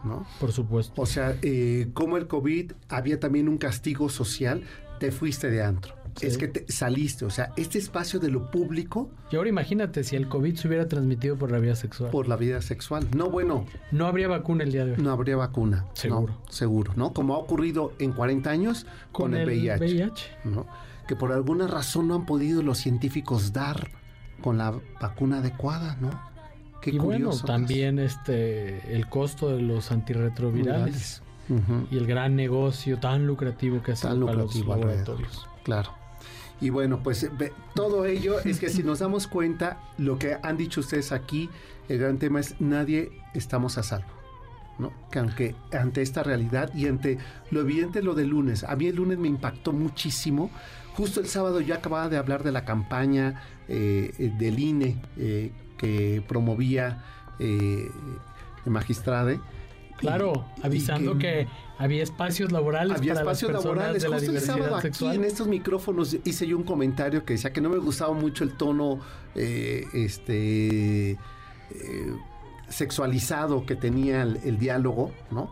Speaker 2: ¿no?
Speaker 3: Por supuesto.
Speaker 2: O sea, eh, como el COVID había también un castigo social, te fuiste de antro. Es que te saliste, o sea, este espacio de lo público.
Speaker 3: Y ahora imagínate si el COVID se hubiera transmitido por la vía sexual.
Speaker 2: Por la vía sexual. No, bueno.
Speaker 3: No habría vacuna el día de hoy.
Speaker 2: No habría vacuna. Seguro. seguro, ¿no? Como ha ocurrido en 40 años con, el, VIH. ¿no? Que por alguna razón no han podido los científicos dar con la vacuna adecuada, ¿no?
Speaker 3: Qué y bueno, también este el costo de los antirretrovirales. Y el gran negocio tan lucrativo que hacen para los laboratorios.
Speaker 2: Claro. Y bueno, pues todo ello es que si nos damos cuenta, lo que han dicho ustedes aquí, el gran tema es nadie estamos a salvo. ¿No? Que aunque ante esta realidad y ante lo evidente lo del lunes, a mí el lunes me impactó muchísimo. Justo el sábado yo acababa de hablar de la campaña eh, del INE eh, que promovía eh, el magistrade.
Speaker 3: Claro, avisando que había espacios laborales
Speaker 2: había espacios laborales. de la diversidad Aquí en estos micrófonos hice yo un comentario que decía que no me gustaba mucho el tono eh, este eh, sexualizado que tenía el, diálogo, ¿no?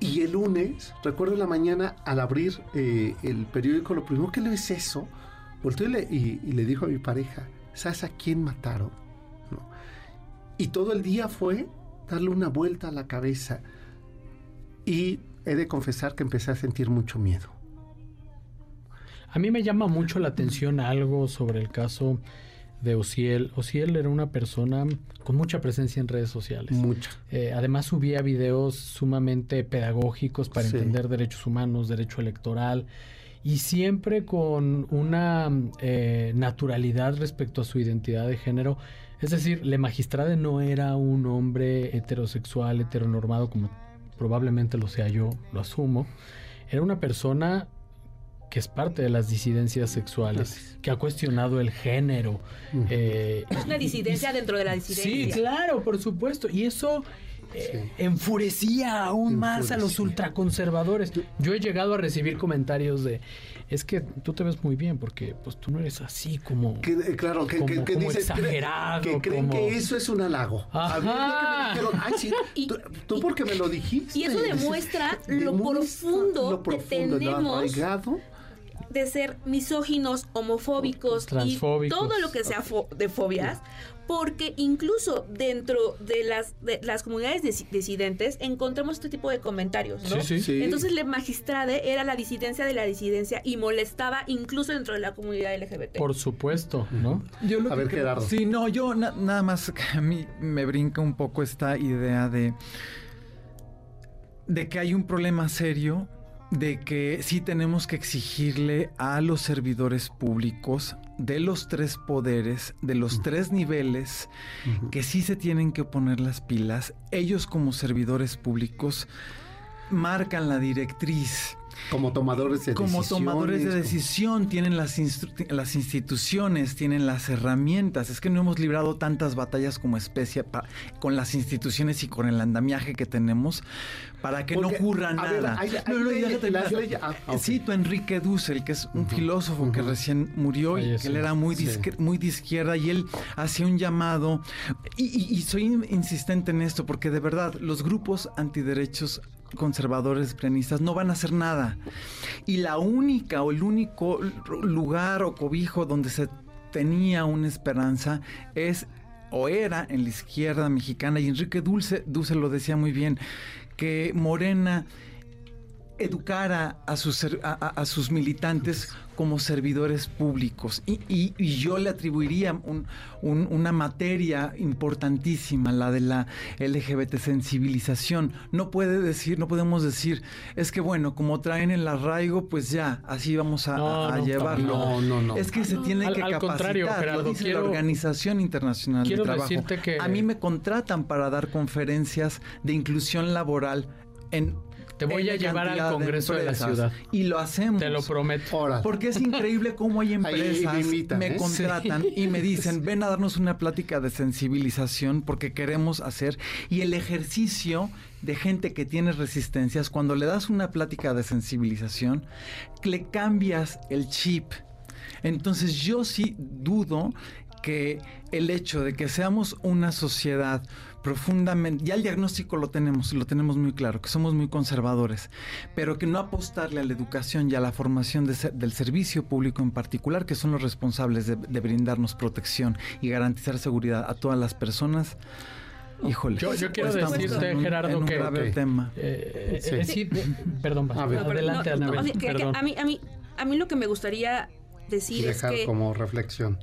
Speaker 2: Y el lunes, recuerdo en la mañana, al abrir eh, el periódico, lo primero que le es eso, volteó y le, y, dijo a mi pareja, ¿sabes a quién mataron? Y todo el día fue darle una vuelta a la cabeza. Y he de confesar que empecé a sentir mucho miedo.
Speaker 3: A mí me llama mucho la atención algo sobre el caso de Ociel. Ociel era una persona con mucha presencia en redes sociales.
Speaker 2: Mucha.
Speaker 3: Eh, además subía videos sumamente pedagógicos para entender derechos humanos, derecho electoral y siempre con una eh, naturalidad respecto a su identidad de género. Es decir, Le Magistrade no era un hombre heterosexual, heteronormado como probablemente lo sea yo, lo asumo, era una persona que es parte de las disidencias sexuales, que ha cuestionado el género.
Speaker 5: Eh, es una disidencia dentro de la disidencia.
Speaker 3: Sí, claro, por supuesto. Y eso eh, enfurecía aún más a los ultraconservadores. Yo he llegado a recibir comentarios de es que tú te ves muy bien porque pues tú no eres así como
Speaker 2: que, eh, claro que,
Speaker 3: exagerado
Speaker 2: que creen que eso es un halago
Speaker 3: Ajá.
Speaker 2: tú, porque me lo dijiste
Speaker 5: y eso demuestra, lo, profundo que tenemos de ser misóginos, homofóbicos y todo lo que sea de fobias, porque incluso dentro de las, de las comunidades disidentes encontramos este tipo de comentarios, ¿no? Sí, sí, Entonces, la magistrade era la disidencia de la disidencia y molestaba incluso dentro de la comunidad LGBT.
Speaker 3: Por supuesto, ¿no?
Speaker 4: Yo a ver, Gerardo. Sí, no, yo nada más a mí me brinca un poco esta idea de de que hay un problema serio de que sí tenemos que exigirle a los servidores públicos de los tres poderes, de los tres niveles, que sí se tienen que poner las pilas. Ellos como servidores públicos marcan la directriz
Speaker 2: como tomadores de
Speaker 4: como tomadores de decisión tienen las, las instituciones, tienen las herramientas. Es que no hemos librado tantas batallas como especie con las instituciones y con el andamiaje que tenemos para que no ocurra nada. Cito a Enrique Dussel, que es un filósofo que recién murió y que él era muy, muy de izquierda y él hacía un llamado. Y, y soy insistente en esto porque de verdad los grupos antiderechos conservadores prenistas no van a hacer nada. Y la única o el único lugar o cobijo donde se tenía una esperanza es o era en la izquierda mexicana y Enrique Dulce, Dulce lo decía muy bien, que Morena educara a sus, a, sus militantes como servidores públicos. Y, yo le atribuiría una materia importantísima, la de la LGBT sensibilización. No puede decir, no podemos decir, es que bueno, como traen el arraigo, pues ya, así vamos a, llevarlo.
Speaker 3: No, no, no.
Speaker 4: Es que se tiene que al capacitar, lo dice la Organización Internacional de Trabajo. A mí me contratan para dar conferencias de inclusión laboral en
Speaker 3: te voy a llevar al Congreso de, la ciudad.
Speaker 4: Y lo hacemos.
Speaker 3: Te lo prometo.
Speaker 4: Porque es increíble cómo hay empresas me, me ¿eh? contratan y me dicen, ven a darnos una plática de sensibilización porque queremos hacer. Y el ejercicio de gente que tiene resistencias, cuando le das una plática de sensibilización, le cambias el chip. Entonces yo sí dudo que el hecho de que seamos una sociedad profundamente, ya el diagnóstico lo tenemos, lo tenemos muy claro, que somos muy conservadores, pero que no apostarle a la educación y a la formación del servicio público en particular, que son los responsables de, brindarnos protección y garantizar seguridad a todas las personas. Híjole,
Speaker 3: yo, quiero decirte, Gerardo, que,
Speaker 4: tema.
Speaker 3: Eh, eh, sí, perdón, adelante,
Speaker 5: A mí, a mí, a mí lo que me gustaría decir
Speaker 2: es
Speaker 5: que
Speaker 2: como reflexión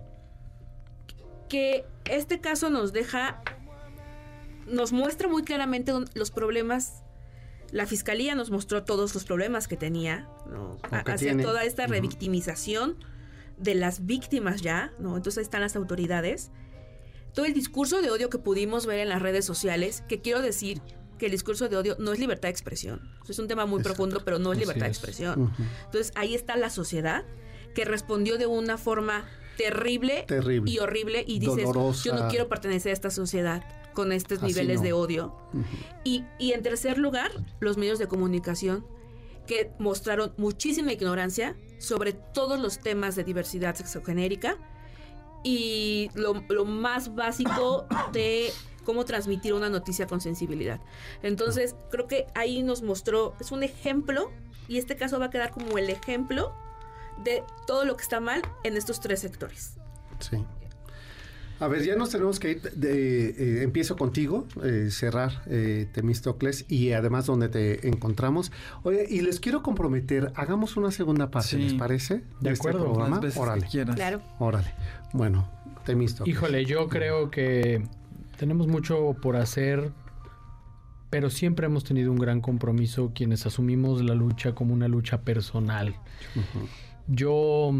Speaker 5: que este caso nos deja nos muestra muy claramente los problemas. La fiscalía nos mostró todos los problemas que tenía, ¿no? Hacia toda esta revictimización de las víctimas ya, ¿no? Entonces ahí están las autoridades. Todo el discurso de odio que pudimos ver en las redes sociales, que quiero decir que el discurso de odio no es libertad de expresión. Es un tema muy profundo, pero no es libertad de expresión. Entonces ahí está la sociedad que respondió de una forma terrible, y horrible y dices, yo no quiero pertenecer a esta sociedad con estos niveles de odio. y, en tercer lugar, los medios de comunicación que mostraron muchísima ignorancia sobre todos los temas de diversidad sexogenérica y lo, lo más básico de cómo transmitir una noticia con sensibilidad. Entonces, creo que ahí nos mostró, es un ejemplo, y este caso va a quedar como el ejemplo de todo lo que está mal en estos tres sectores.
Speaker 2: Sí. A ver, ya nos tenemos que ir. De, eh, empiezo contigo, eh, cerrar eh, Temistocles y además donde te encontramos. Oye, y les quiero comprometer, hagamos una segunda parte, ¿les parece?
Speaker 3: De, este acuerdo, programa.
Speaker 2: Órale.
Speaker 5: Claro.
Speaker 2: Órale. Bueno, Temistocles.
Speaker 3: Híjole, yo creo que tenemos mucho por hacer, pero siempre hemos tenido un gran compromiso quienes asumimos la lucha como una lucha personal. Yo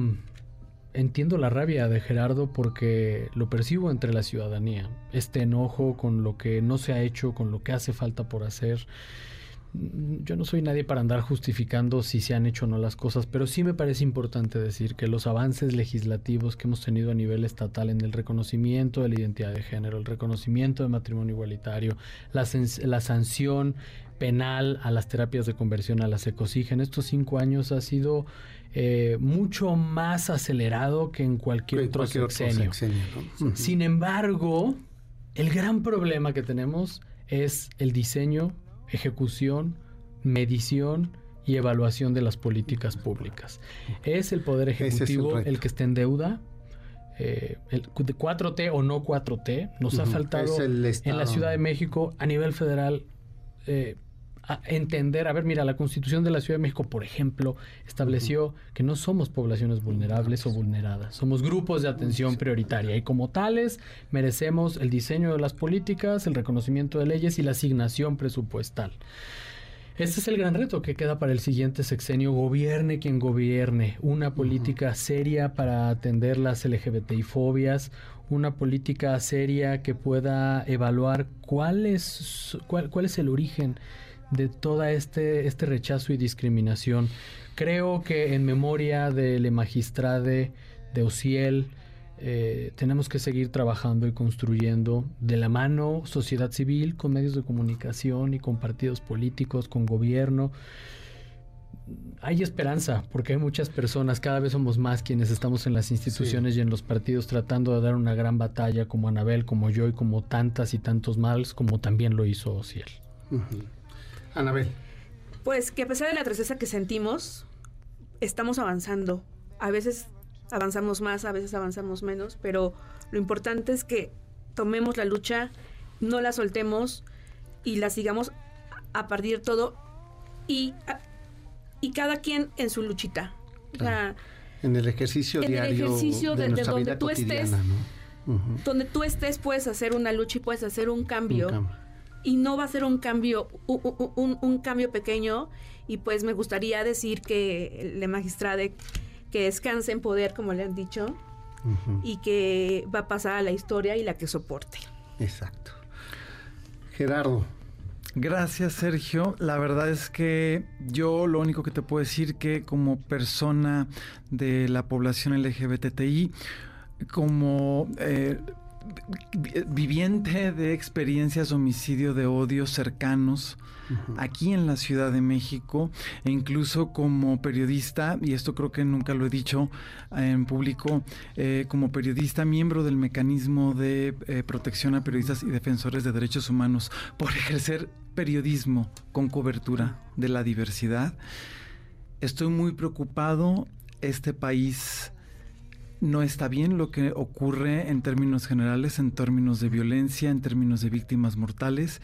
Speaker 3: entiendo la rabia de Gerardo porque lo percibo entre la ciudadanía. Este enojo con lo que no se ha hecho, con lo que hace falta por hacer. Yo no soy nadie para andar justificando si se han hecho o no las cosas, pero sí me parece importante decir que los avances legislativos que hemos tenido a nivel estatal en el reconocimiento de la identidad de género, el reconocimiento de matrimonio igualitario, la, la sanción penal a las terapias de conversión a las ecosigen, estos cinco años ha sido eh, mucho más acelerado que en cualquier, otro, sexenio. Sin embargo, el gran problema que tenemos es el diseño, ejecución, medición y evaluación de las políticas públicas. Es el Poder Ejecutivo el, que está en deuda. Eh, el 4T o no 4T nos ha faltado en la Ciudad de México a nivel federal eh, entender, a ver, mira, la Constitución de la Ciudad de México, por ejemplo, estableció que no somos poblaciones vulnerables o vulneradas, somos grupos de atención prioritaria y como tales merecemos el diseño de las políticas, el reconocimiento de leyes y la asignación presupuestal. Este es el gran reto que queda para el siguiente sexenio, gobierne quien gobierne, una política seria para atender las LGBTI fobias, una política seria que pueda evaluar cuál es, cuál, cuál es el origen de todo este, este rechazo y discriminación. Creo que en memoria del magistrade de Ociel, eh, tenemos que seguir trabajando y construyendo de la mano sociedad civil, con medios de comunicación y con partidos políticos, con gobierno. Hay esperanza, porque hay muchas personas, cada vez somos más quienes estamos en las instituciones y en los partidos tratando de dar una gran batalla, como Anabel, como yo y como tantas y tantos males, como también lo hizo Ociel.
Speaker 2: Anabel.
Speaker 5: Pues que a pesar de la tristeza que sentimos, estamos avanzando. A veces avanzamos más, a veces avanzamos menos, pero lo importante es que tomemos la lucha, no la soltemos y la sigamos a partir todo y, y cada quien en su luchita.
Speaker 2: en el ejercicio
Speaker 5: en
Speaker 2: diario.
Speaker 5: el ejercicio de, donde tú estés. Donde tú estés puedes hacer una lucha y puedes hacer un cambio. Y no va a ser un cambio, un, cambio pequeño. Y pues me gustaría decir que el magistrado que descanse en poder, como le han dicho, y que va a pasar a la historia y la que soporte.
Speaker 2: Exacto. Gerardo.
Speaker 4: Gracias, Sergio. La verdad es que yo lo único que te puedo decir que como persona de la población LGBTI, como eh, viviente de experiencias de homicidio de odio cercanos, aquí en la Ciudad de México e incluso como periodista, y esto creo que nunca lo he dicho en público, eh, como periodista, miembro del mecanismo de eh, protección a periodistas y defensores de derechos humanos por ejercer periodismo con cobertura de la diversidad. Estoy muy preocupado. Este país no está bien lo que ocurre en términos generales, en términos de violencia, en términos de víctimas mortales.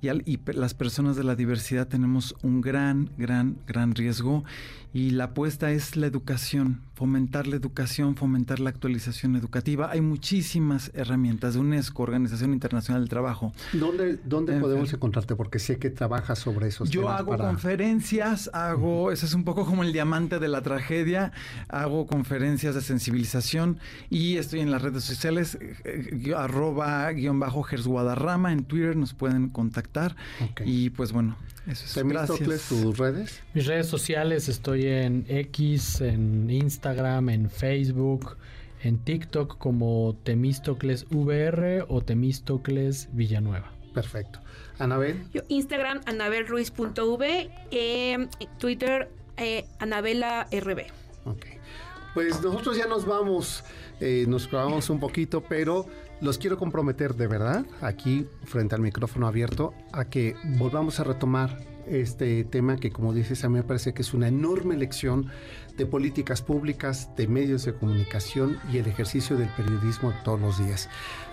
Speaker 4: Y, y, las personas de la diversidad tenemos un gran, gran, gran riesgo y la apuesta es la educación, fomentar la educación, fomentar la actualización educativa. Hay muchísimas herramientas de UNESCO, Organización Internacional del Trabajo.
Speaker 2: ¿Dónde, dónde podemos encontrarte? Porque sé que trabajas sobre eso.
Speaker 4: Yo hago conferencias, hago, ese es un poco como el diamante de la tragedia, hago conferencias de sensibilización y estoy en las redes sociales, eh, eh, arroba guion bajo Guadarrama, en Twitter nos pueden contactar y pues bueno, eso es. Gracias.
Speaker 2: tus redes?
Speaker 3: Mis redes sociales estoy en X, en Instagram, en Facebook, en TikTok como Temístocles VR o Temístocles Villanueva.
Speaker 2: Perfecto. Anabel.
Speaker 5: Yo Instagram anabelruiz.v, eh, Twitter eh, Anabela RB.
Speaker 2: Ok. Pues nosotros ya nos vamos, eh, nos clavamos un poquito, pero los quiero comprometer de verdad, aquí frente al micrófono abierto, a que volvamos a retomar este tema que como dices a mí me parece que es una enorme lección de políticas públicas, de medios de comunicación y el ejercicio del periodismo todos los días.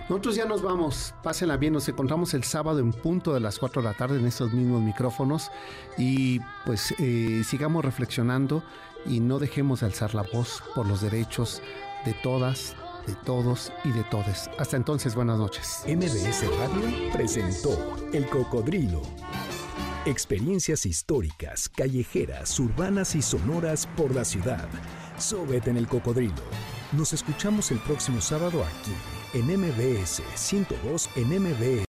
Speaker 2: Nosotros ya nos vamos, pásenla bien, nos encontramos el sábado en punto de las 4 de la tarde en estos mismos micrófonos. Y pues eh, sigamos reflexionando y no dejemos de alzar la voz por los derechos de todas, de todos y de todes. Hasta entonces, buenas noches.
Speaker 1: MBS Radio presentó El Cocodrilo. Experiencias históricas, callejeras, urbanas y sonoras por la ciudad. Súbete en El Cocodrilo. Nos escuchamos el próximo sábado aquí, en MBS 102 en MBS.